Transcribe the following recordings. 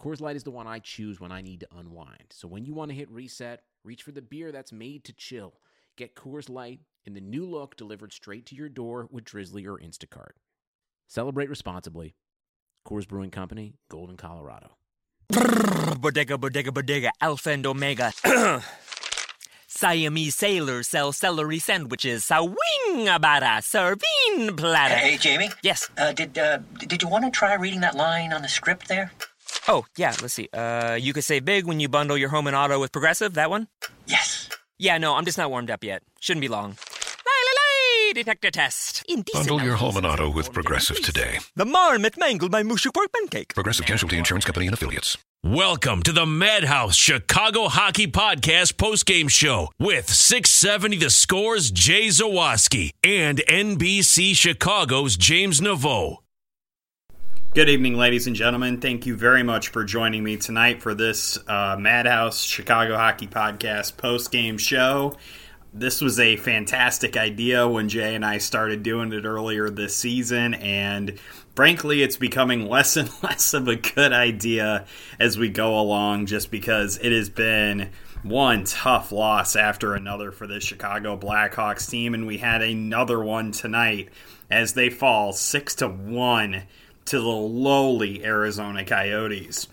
Coors Light is the one I choose when I need to unwind. So when you want to hit reset, reach for the beer that's made to chill. Get Coors Light in the new look delivered straight to your door with Drizzly or Instacart. Celebrate responsibly. Coors Brewing Company, Golden, Colorado. Bodega, bodega, bodega, alpha and omega. Siamese sailors sell celery sandwiches. Sawing about a serving platter. Hey, Jamie. Yes. Uh, did uh, did you want to try reading that line on the script there? Oh, yeah, let's see. Uh, you could save big when you bundle your home and auto with Progressive. That one? Yes. Yeah, no, I'm just not warmed up yet. Shouldn't be long. Lay, detector test. Indecent Bundle your home and auto with Progressive today. The marmot mangled my mushy pork pancake. Progressive Casualty Insurance Company and Affiliates. Welcome to the Madhouse Chicago Hockey Podcast postgame show with 670 The Scores Jay Zawaski and NBC Chicago's James Neveau. Good evening, ladies and gentlemen. Thank you very much for joining me tonight for this uh, Madhouse Chicago Hockey Podcast post game show. This was a fantastic idea when Jay and I started doing it earlier this season, and frankly, it's becoming less and less of a good idea as we go along just because it has been one tough loss after another for the Chicago Blackhawks team, and we had another one tonight as they fall 6 to 1 to the lowly Arizona Coyotes.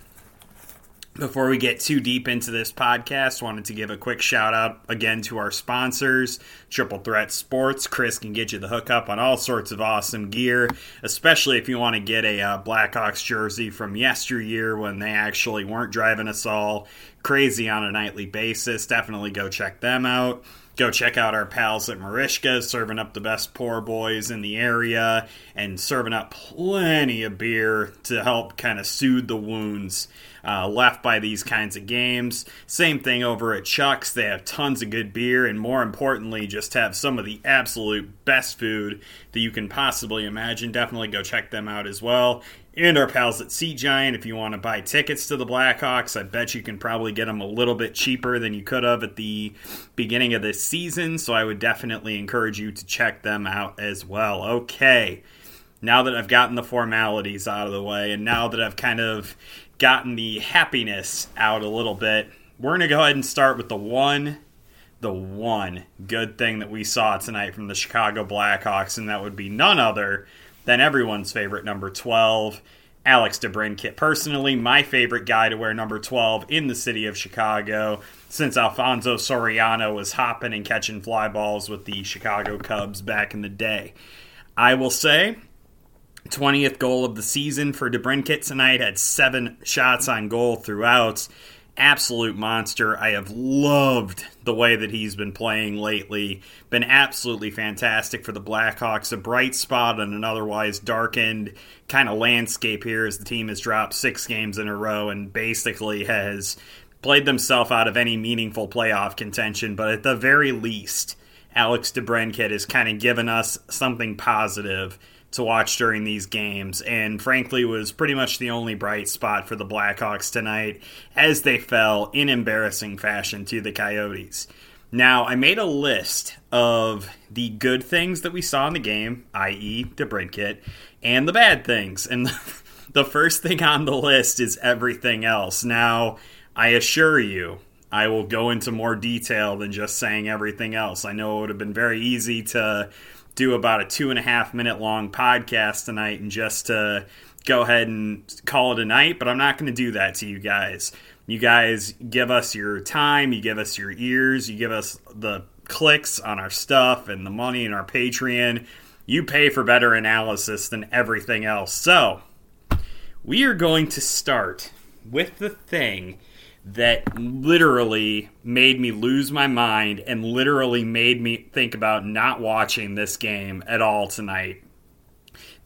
Before we get too deep into this podcast, wanted to give a quick shout out again to our sponsors, Triple Threat Sports. Chris can get you the hookup on all sorts of awesome gear, especially if you want to get a uh, Blackhawks jersey from yesteryear when they actually weren't driving us all crazy on a nightly basis. Definitely go check them out. Go check out our pals at Marishka, serving up the best poor boys in the area and serving up plenty of beer to help kind of soothe the wounds uh, left by these kinds of games. Same thing over at Chuck's. They have tons of good beer and, more importantly, just have some of the absolute best food that you can possibly imagine. Definitely go check them out as well and our pals at SeatGeek. If you want to buy tickets to the Blackhawks, I bet you can probably get them a little bit cheaper than you could have at the beginning of this season. So I would definitely encourage you to check them out as well. Okay, now that I've gotten the formalities out of the way, and now that I've kind of gotten the happiness out a little bit, we're going to go ahead and start with the one. The one good thing that we saw tonight from the Chicago Blackhawks, and that would be none other than everyone's favorite number 12, Alex DeBrincat. Personally, my favorite guy to wear number 12 in the city of Chicago since Alfonso Soriano was hopping and catching fly balls with the Chicago Cubs back in the day. I will say, 20th goal of the season for DeBrincat tonight, had seven shots on goal throughout absolute monster. I have loved the way that he's been playing lately. Been absolutely fantastic for the Blackhawks. A bright spot on an otherwise darkened kind of landscape here as the team has dropped six games in a row and basically has played themselves out of any meaningful playoff contention. But at the very least, Alex DeBrincat has kind of given us something positive to watch during these games, and frankly was pretty much the only bright spot for the Blackhawks tonight as they fell in embarrassing fashion to the Coyotes. Now, I made a list of the good things that we saw in the game, i.e., DeBrincat, and the bad things. And the first thing on the list is everything else. Now, I assure you, I will go into more detail than just saying everything else. I know it would have been very easy to do about a two and a half minute long podcast tonight and just to go ahead and call it a night, but I'm not going to do that to you guys. You guys give us your time, you give us your ears, you give us the clicks on our stuff and the money in our Patreon. You pay for better analysis than everything else. So, we are going to start with the thing that literally made me lose my mind and literally made me think about not watching this game at all tonight.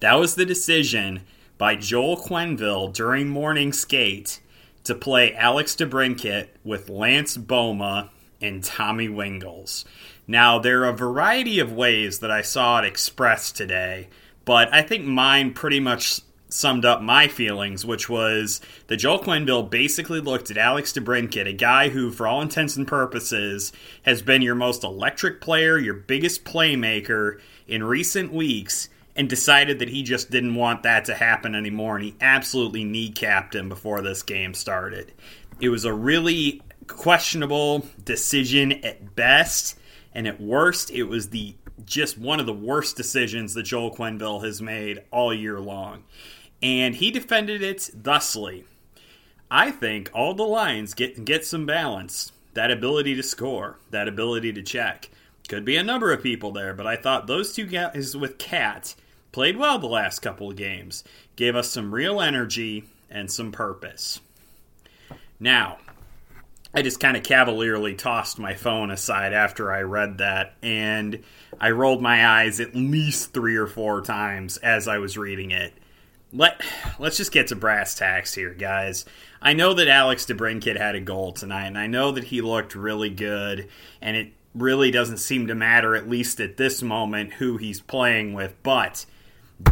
That was the decision by Joel Quenneville during morning skate to play Alex DeBrincat with Lance Bouma and Tommy Wingels. Now, there are a variety of ways that I saw it expressed today, but I think mine pretty much summed up my feelings, which was that Joel Quenneville basically looked at Alex DeBrincat, a guy who, for all intents and purposes, has been your most electric player, your biggest playmaker in recent weeks, and decided that he just didn't want that to happen anymore, and he absolutely kneecapped him before this game started. It was a really questionable decision at best, and at worst, it was the just one of the worst decisions that Joel Quenneville has made all year long. And he defended it thusly. I think all the lines get get some balance. That ability to score, that ability to check. Could be a number of people there, but I thought those two guys with Cat played well the last couple of games, gave us some real energy and some purpose. Now, I just kind of cavalierly tossed my phone aside after I read that, and I rolled my eyes at least three or four times as I was reading it. Let Let's just get to brass tacks here, guys. I know that Alex DeBrincat had a goal tonight, and I know that he looked really good, and it really doesn't seem to matter, at least at this moment, who he's playing with, but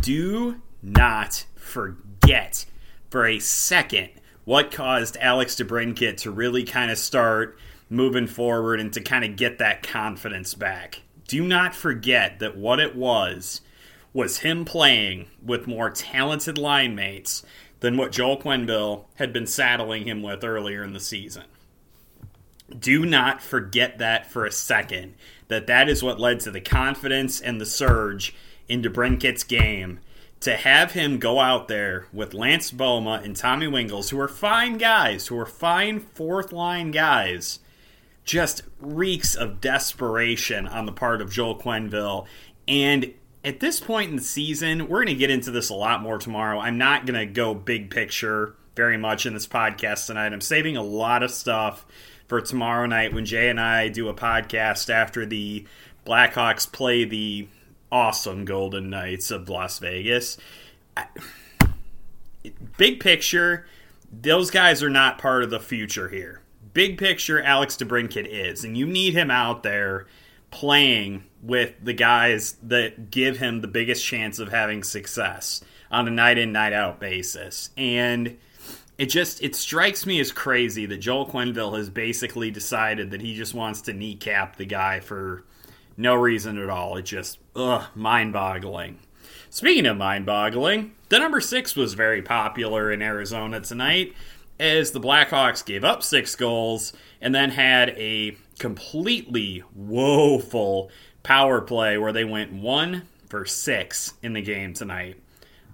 do not forget for a second what caused Alex DeBrincat to really kind of start moving forward and to kind of get that confidence back. Do not forget that what it was was him playing with more talented line mates than what Joel Quenneville had been saddling him with earlier in the season. Do not forget that for a second. That that is what led to the confidence and the surge in DeBrincat's game to have him go out there with Lance Bouma and Tommy Wingels, who are fine guys, who are fine fourth line guys, just reeks of desperation on the part of Joel Quenneville. And at this point in the season, we're going to get into this a lot more tomorrow. I'm not going to go big picture very much in this podcast tonight. I'm saving a lot of stuff for tomorrow night when Jay and I do a podcast after the Blackhawks play the awesome Golden Knights of Las Vegas. big picture, those guys are not part of the future here. Big picture, Alex DeBrincat is, and you need him out there playing with the guys that give him the biggest chance of having success on a night in night out basis. And it just it strikes me as crazy that Joel Quenneville has basically decided that he just wants to kneecap the guy for no reason at all. It just ugh, mind-boggling. Speaking of mind-boggling, the number 6 was very popular in Arizona tonight as the Blackhawks gave up 6 goals and then had a completely woeful power play where they went 1 for 6 in the game tonight.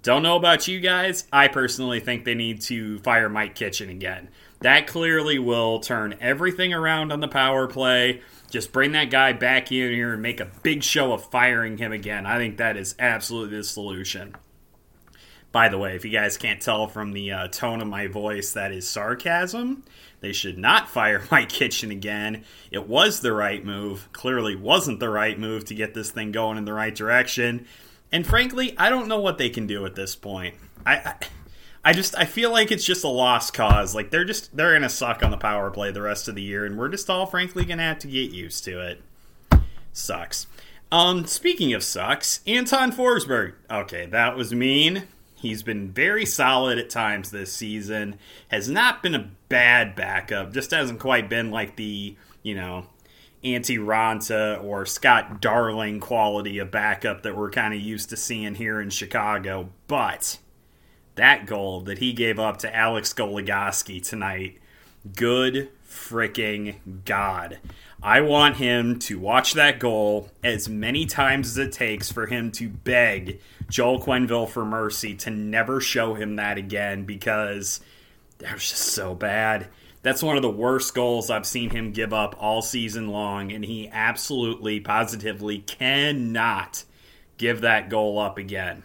Don't know about you guys. I personally think they need to fire Mike Kitchen again. That clearly will turn everything around on the power play. Just bring that guy back in here and make a big show of firing him again. I think that is absolutely the solution. By the way, if you guys can't tell from the uh, tone of my voice, that is sarcasm. They should not fire Mike Kitchen again. It was the right move. Clearly, wasn't the right move to get this thing going in the right direction. And frankly, I don't know what they can do at this point. I, I, I just I feel like it's just a lost cause. Like they're just they're gonna suck on the power play the rest of the year, and we're just all frankly gonna have to get used to it. Sucks. Um, speaking of sucks, Anton Forsberg. Okay, that was mean. He's been very solid at times this season. Has not been a bad backup. Just hasn't quite been like the you know Antti Raanta or Scott Darling quality of backup that we're kind of used to seeing here in Chicago. But that goal that he gave up to Alex Goligoski tonight, good freaking God. I want him to watch that goal as many times as it takes for him to beg Joel Quenneville for mercy to never show him that again because that was just so bad. That's one of the worst goals I've seen him give up all season long, and he absolutely, positively cannot give that goal up again.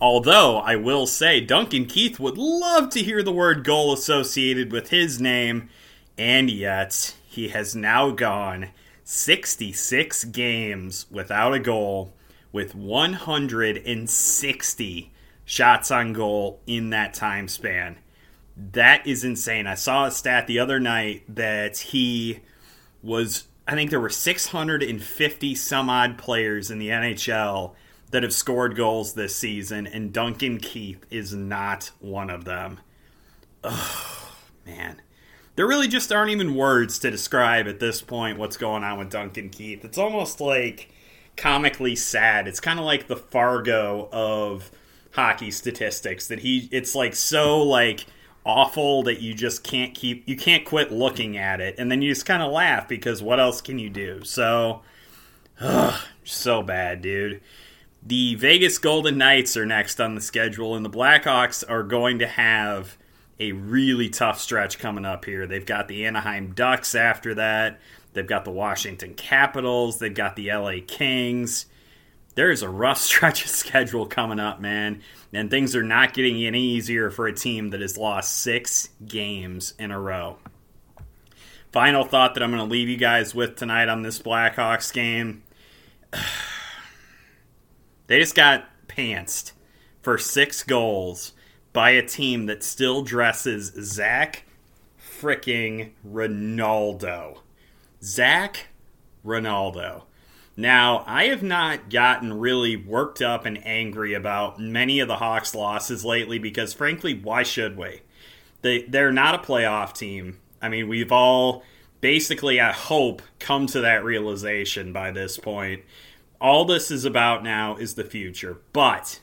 Although I will say, Duncan Keith would love to hear the word goal associated with his name, and yet he has now gone 66 games without a goal with 160 shots on goal in that time span. That is insane. I saw a stat the other night that he was, I think there were 650 some odd players in the NHL that have scored goals this season, and Duncan Keith is not one of them. Oh, man. There really just aren't even words to describe at this point what's going on with Duncan Keith. It's almost like comically sad. It's kind of like the Fargo of hockey statistics that he it's like so like awful that you just can't keep you can't quit looking at it and then you just kind of laugh because what else can you do so ugh, so bad dude the Vegas Golden Knights are next on the schedule, and the Blackhawks are going to have a really tough stretch coming up here. They've got the Anaheim Ducks after that. They've got the Washington Capitals. They've got the LA Kings. There's a rough stretch of schedule coming up, man. And things are not getting any easier for a team that has lost six games in a row. Final thought that I'm going to leave you guys with tonight on this Blackhawks game. They just got pantsed for six goals by a team that still dresses Zach freaking Rinaldo. Zach Rinaldo. Now, I have not gotten really worked up and angry about many of the Hawks' losses lately because, frankly, why should we? They, they're not a playoff team. I mean, we've all basically, I hope, come to that realization by this point all this is about now is the future. But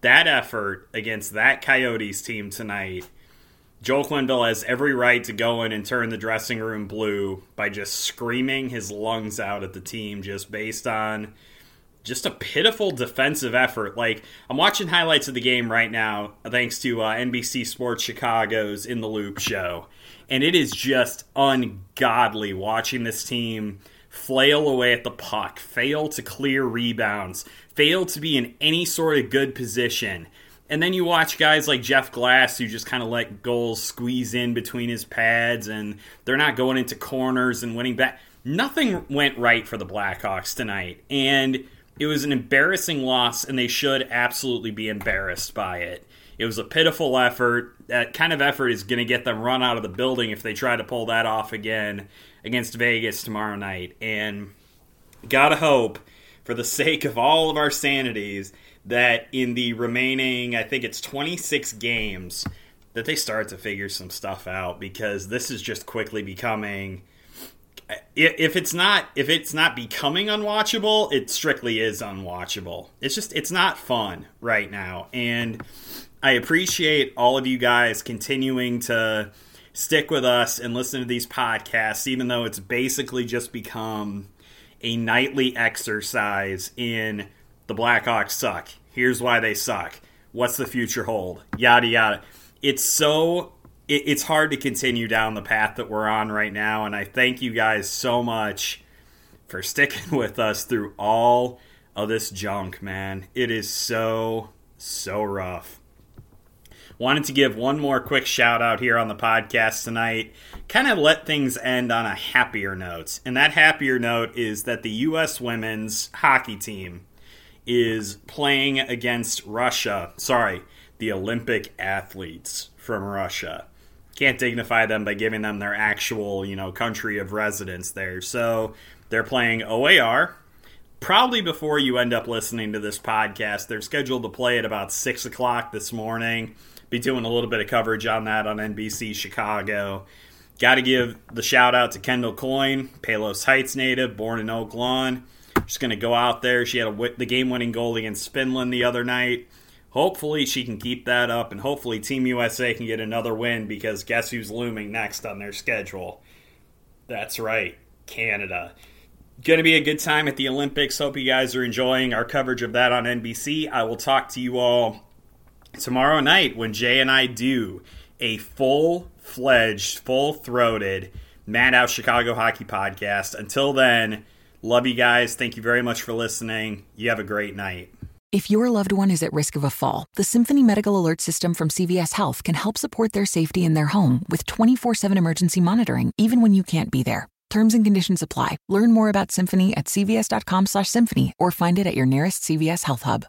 that effort against that Coyotes team tonight, Joel Quenneville has every right to go in and turn the dressing room blue by just screaming his lungs out at the team just based on just a pitiful defensive effort. Like, I'm watching highlights of the game right now, thanks to uh, NBC Sports Chicago's In the Loop show. And it is just ungodly watching this team flail away at the puck, fail to clear rebounds, fail to be in any sort of good position. And then you watch guys like Jeff Glass who just kind of let goals squeeze in between his pads and they're not going into corners and winning back. Nothing went right for the Blackhawks tonight. And it was an embarrassing loss, and they should absolutely be embarrassed by it. It was a pitiful effort. That kind of effort is going to get them run out of the building if they try to pull that off again against Vegas tomorrow night. And gotta hope, for the sake of all of our sanities, that in the remaining, I think it's 26 games, that they start to figure some stuff out because this is just quickly becoming if it's not if it's not becoming unwatchable it strictly is unwatchable it's just it's not fun right now and i appreciate all of you guys continuing to stick with us and listen to these podcasts, even though it's basically just become a nightly exercise in the Blackhawks suck. Here's why they suck. What's the future hold? Yada yada. It's so it, it's hard to continue down the path that we're on right now, and I thank you guys so much for sticking with us through all of this junk, man. It is so so rough. Wanted to give one more quick shout out here on the podcast tonight. Kind of let things end on a happier note. And that happier note is that the U.S. women's hockey team is playing against Russia. Sorry, the Olympic athletes from Russia. Can't dignify them by giving them their actual, you know, country of residence there. So they're playing OAR. Probably before you end up listening to this podcast, they're scheduled to play at about 6 o'clock this morning be doing a little bit of coverage on that on NBC Chicago. Got to give the shout out to Kendall Coyne, Palos Heights native, born in Oak Lawn. Just going to go out there. She had a, the game winning goal against Finland the other night. Hopefully, she can keep that up, and hopefully, Team USA can get another win because guess who's looming next on their schedule? That's right, Canada. Going to be a good time at the Olympics. Hope you guys are enjoying our coverage of that on NBC. I will talk to you all tomorrow night when Jay and I do a full fledged, full throated Madhouse Chicago Hockey podcast. Until then, love you guys. Thank you very much for listening. You have a great night. If your loved one is at risk of a fall, the Symphony Medical Alert System from CVS Health can help support their safety in their home with 24 7 emergency monitoring, even when you can't be there. Terms and conditions apply. Learn more about Symphony at cvs.com/symphony or find it at your nearest CVS Health Hub.